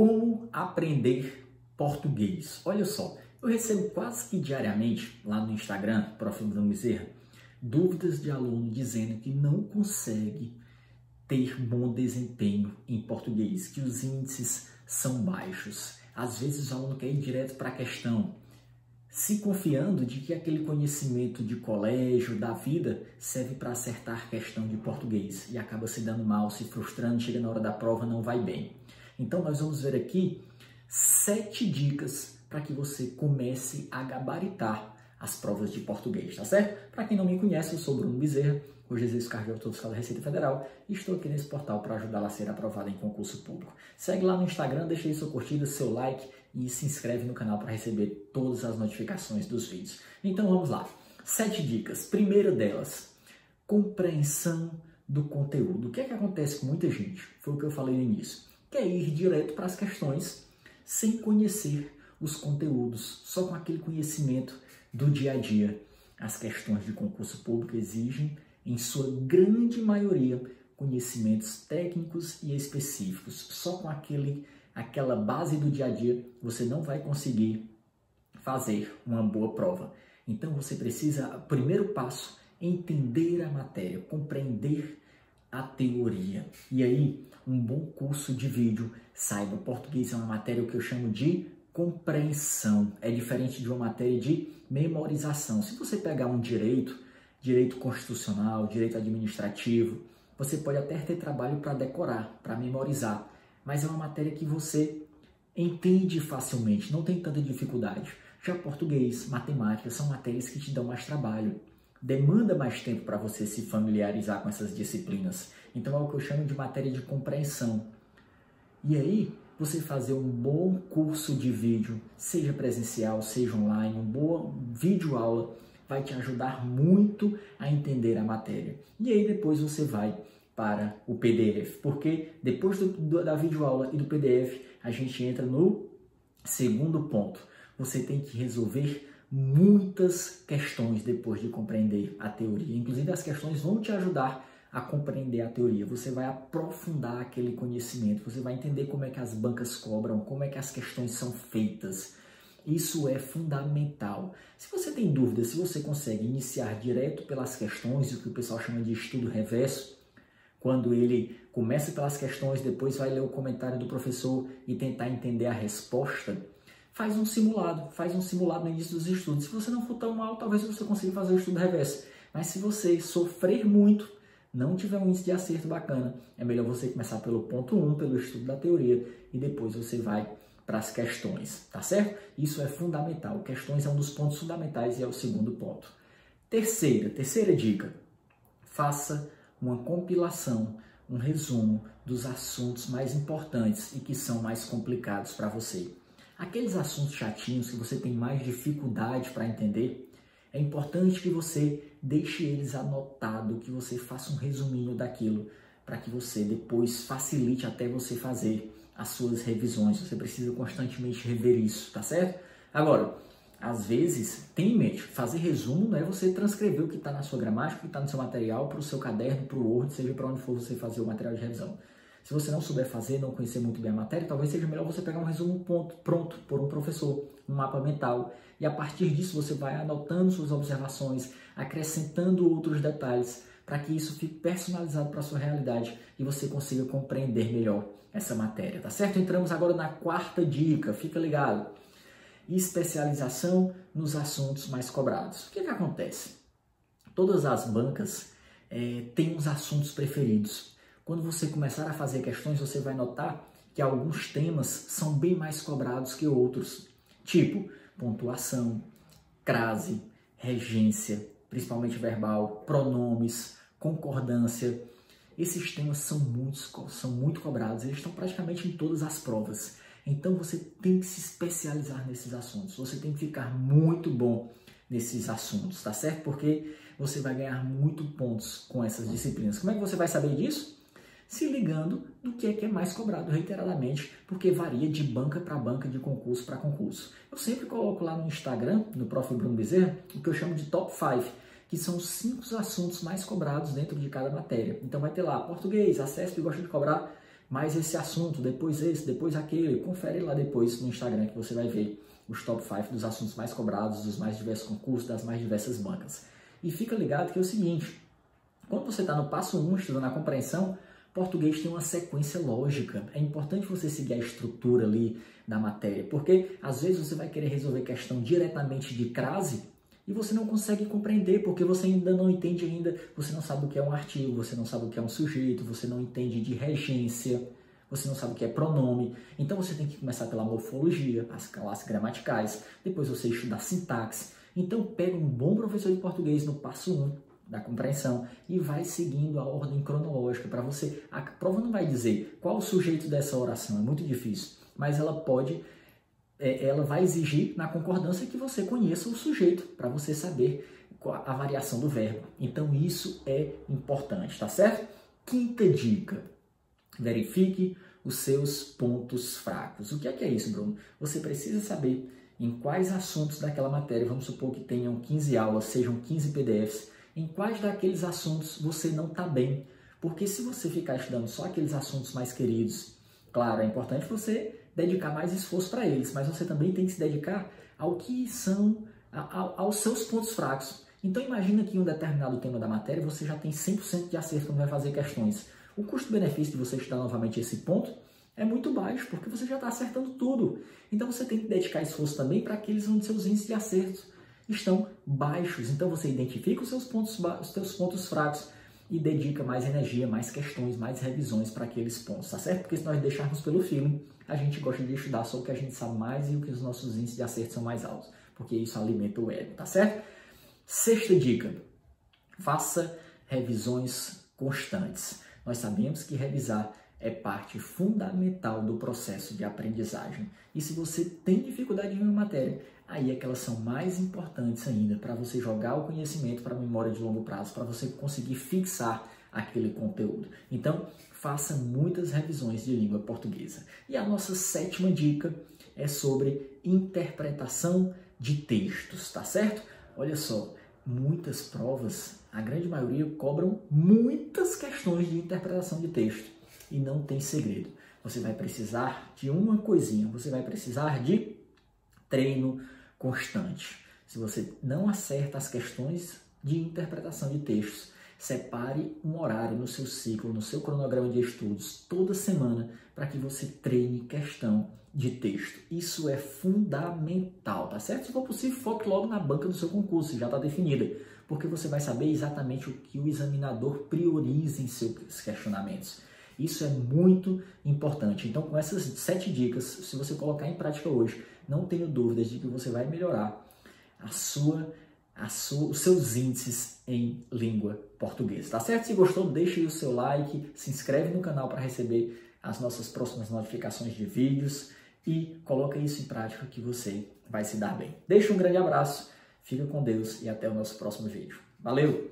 Como aprender português? Olha só, eu recebo quase que diariamente lá no Instagram, Prof. Bruno dúvidas de aluno dizendo que não consegue ter bom desempenho em português, que os índices são baixos. Às vezes o aluno quer ir direto para a questão, se confiando de que aquele conhecimento de colégio, da vida, serve para acertar questão de português e acaba se dando mal, se frustrando, chega na hora da prova, não vai bem. Então, nós vamos ver aqui sete dicas para que você comece a gabaritar as provas de português, tá certo? Para quem não me conhece, eu sou Bruno Bezerra, hoje exerço cargo de fiscal da Receita Federal e estou aqui nesse portal para ajudá-la a ser aprovada em concurso público. Segue lá no Instagram, deixa aí sua curtida, seu like e se inscreve no canal para receber todas as notificações dos vídeos. Então vamos lá. Sete dicas. Primeira delas, compreensão do conteúdo. O que é que acontece com muita gente? Foi o que eu falei no início. Quer ir direto para as questões sem conhecer os conteúdos, só com aquele conhecimento do dia a dia. As questões de concurso público exigem, em sua grande maioria, conhecimentos técnicos e específicos. Só com aquele, aquela base do dia a dia você não vai conseguir fazer uma boa prova. Então você precisa, primeiro passo, entender a matéria, compreender a teoria. E aí, um bom curso de vídeo, saiba, português é uma matéria que eu chamo de compreensão. É diferente de uma matéria de memorização. Se você pegar um direito, direito constitucional, direito administrativo, você pode até ter trabalho para decorar, para memorizar, mas é uma matéria que você entende facilmente, não tem tanta dificuldade. Já português, matemática são matérias que te dão mais trabalho demanda mais tempo para você se familiarizar com essas disciplinas. Então é o que eu chamo de matéria de compreensão. E aí, você fazer um bom curso de vídeo, seja presencial, seja online, um boa vídeo aula, vai te ajudar muito a entender a matéria. E aí depois você vai para o PDF, porque depois do, do, da videoaula e do PDF, a gente entra no segundo ponto. Você tem que resolver muitas questões depois de compreender a teoria. Inclusive, as questões vão te ajudar a compreender a teoria. Você vai aprofundar aquele conhecimento, você vai entender como é que as bancas cobram, como é que as questões são feitas. Isso é fundamental. Se você tem dúvidas, se você consegue iniciar direto pelas questões, o que o pessoal chama de estudo reverso, quando ele começa pelas questões, depois vai ler o comentário do professor e tentar entender a resposta, faz um simulado, faz um simulado no início dos estudos. Se você não for tão mal, talvez você consiga fazer o estudo reverso. Mas se você sofrer muito, não tiver um índice de acerto bacana, é melhor você começar pelo ponto 1, um, pelo estudo da teoria, e depois você vai para as questões, tá certo? Isso é fundamental. Questões é um dos pontos fundamentais e é o segundo ponto. Terceira, terceira dica. Faça uma compilação, um resumo dos assuntos mais importantes e que são mais complicados para você. Aqueles assuntos chatinhos que você tem mais dificuldade para entender, é importante que você deixe eles anotado, que você faça um resuminho daquilo, para que você depois facilite até você fazer as suas revisões. Você precisa constantemente rever isso, tá certo? Agora, às vezes, tem em mente, fazer resumo não é você transcrever o que está na sua gramática, o que está no seu material, para o seu caderno, para o Word, seja para onde for você fazer o material de revisão. Se você não souber fazer, não conhecer muito bem a matéria, talvez seja melhor você pegar um resumo pronto por um professor, um mapa mental, e a partir disso você vai anotando suas observações, acrescentando outros detalhes, para que isso fique personalizado para a sua realidade e você consiga compreender melhor essa matéria, tá certo? Entramos agora na quarta dica, fica ligado. Especialização nos assuntos mais cobrados. O que, que acontece? Todas as bancas é, têm uns assuntos preferidos. Quando você começar a fazer questões, você vai notar que alguns temas são bem mais cobrados que outros, tipo pontuação, crase, regência, principalmente verbal, pronomes, concordância. Esses temas são muito, são muito cobrados, eles estão praticamente em todas as provas. Então você tem que se especializar nesses assuntos, você tem que ficar muito bom nesses assuntos, tá certo? Porque você vai ganhar muito pontos com essas disciplinas. Como é que você vai saber disso? Se ligando do que é que é mais cobrado reiteradamente, porque varia de banca para banca, de concurso para concurso. Eu sempre coloco lá no Instagram, no Prof. Bruno Bezerra, o que eu chamo de top 5, que são os cinco assuntos mais cobrados dentro de cada matéria. Então vai ter lá português, acesso que gosta de cobrar mais esse assunto, depois esse, depois aquele. Confere lá depois no Instagram que você vai ver os top 5 dos assuntos mais cobrados, dos mais diversos concursos, das mais diversas bancas. E fica ligado que é o seguinte, quando você está no passo 1, um, estudando a compreensão, português tem uma sequência lógica. É importante você seguir a estrutura ali da matéria, porque às vezes você vai querer resolver questão diretamente de crase e você não consegue compreender porque você ainda não entende ainda, você não sabe o que é um artigo, você não sabe o que é um sujeito, você não entende de regência, você não sabe o que é pronome. Então você tem que começar pela morfologia, as classes gramaticais, depois você estuda sintaxe. Então pega um bom professor de português no passo 1 da compreensão e vai seguindo a ordem cronológica para você. A prova não vai dizer qual o sujeito dessa oração, é muito difícil, mas ela pode é, ela vai exigir na concordância que você conheça o sujeito, para você saber a variação do verbo. Então isso é importante, tá certo? Quinta dica: verifique os seus pontos fracos. O que é que é isso, Bruno? Você precisa saber em quais assuntos daquela matéria, vamos supor que tenham 15 aulas, sejam 15 PDFs, em quais daqueles assuntos você não está bem. Porque se você ficar estudando só aqueles assuntos mais queridos, claro, é importante você dedicar mais esforço para eles, mas você também tem que se dedicar ao que são, a, aos seus pontos fracos. Então imagina que em um determinado tema da matéria você já tem 100% de acerto quando vai fazer questões. O custo-benefício de você estudar novamente esse ponto é muito baixo, porque você já está acertando tudo. Então você tem que dedicar esforço também para aqueles onde seus índices de acerto estão baixos. Então você identifica os seus pontos, os seus pontos fracos e dedica mais energia, mais questões, mais revisões para aqueles pontos, tá certo? Porque se nós deixarmos pelo feeling, a gente gosta de estudar só o que a gente sabe mais e o que os nossos índices de acerto são mais altos, porque isso alimenta o ego, tá certo? Sexta dica: faça revisões constantes. Nós sabemos que revisar é parte fundamental do processo de aprendizagem. E se você tem dificuldade em uma matéria, aí é que elas são mais importantes ainda para você jogar o conhecimento para a memória de longo prazo, para você conseguir fixar aquele conteúdo. Então, faça muitas revisões de língua portuguesa. E a nossa sétima dica é sobre interpretação de textos, tá certo? Olha só, muitas provas, a grande maioria cobram muitas questões de interpretação de texto e não tem segredo. Você vai precisar de uma coisinha, você vai precisar de treino, constante. Se você não acerta as questões de interpretação de textos, separe um horário no seu ciclo, no seu cronograma de estudos, toda semana, para que você treine questão de texto. Isso é fundamental, tá certo? Se for possível, foque logo na banca do seu concurso, já está definida, porque você vai saber exatamente o que o examinador prioriza em seus questionamentos. Isso é muito importante. Então, com essas sete dicas, se você colocar em prática hoje, não tenho dúvidas de que você vai melhorar a sua, a sua, os seus índices em língua portuguesa. Tá certo? Se gostou, deixe o seu like, se inscreve no canal para receber as nossas próximas notificações de vídeos e coloca isso em prática que você vai se dar bem. Deixa um grande abraço, fica com Deus e até o nosso próximo vídeo. Valeu!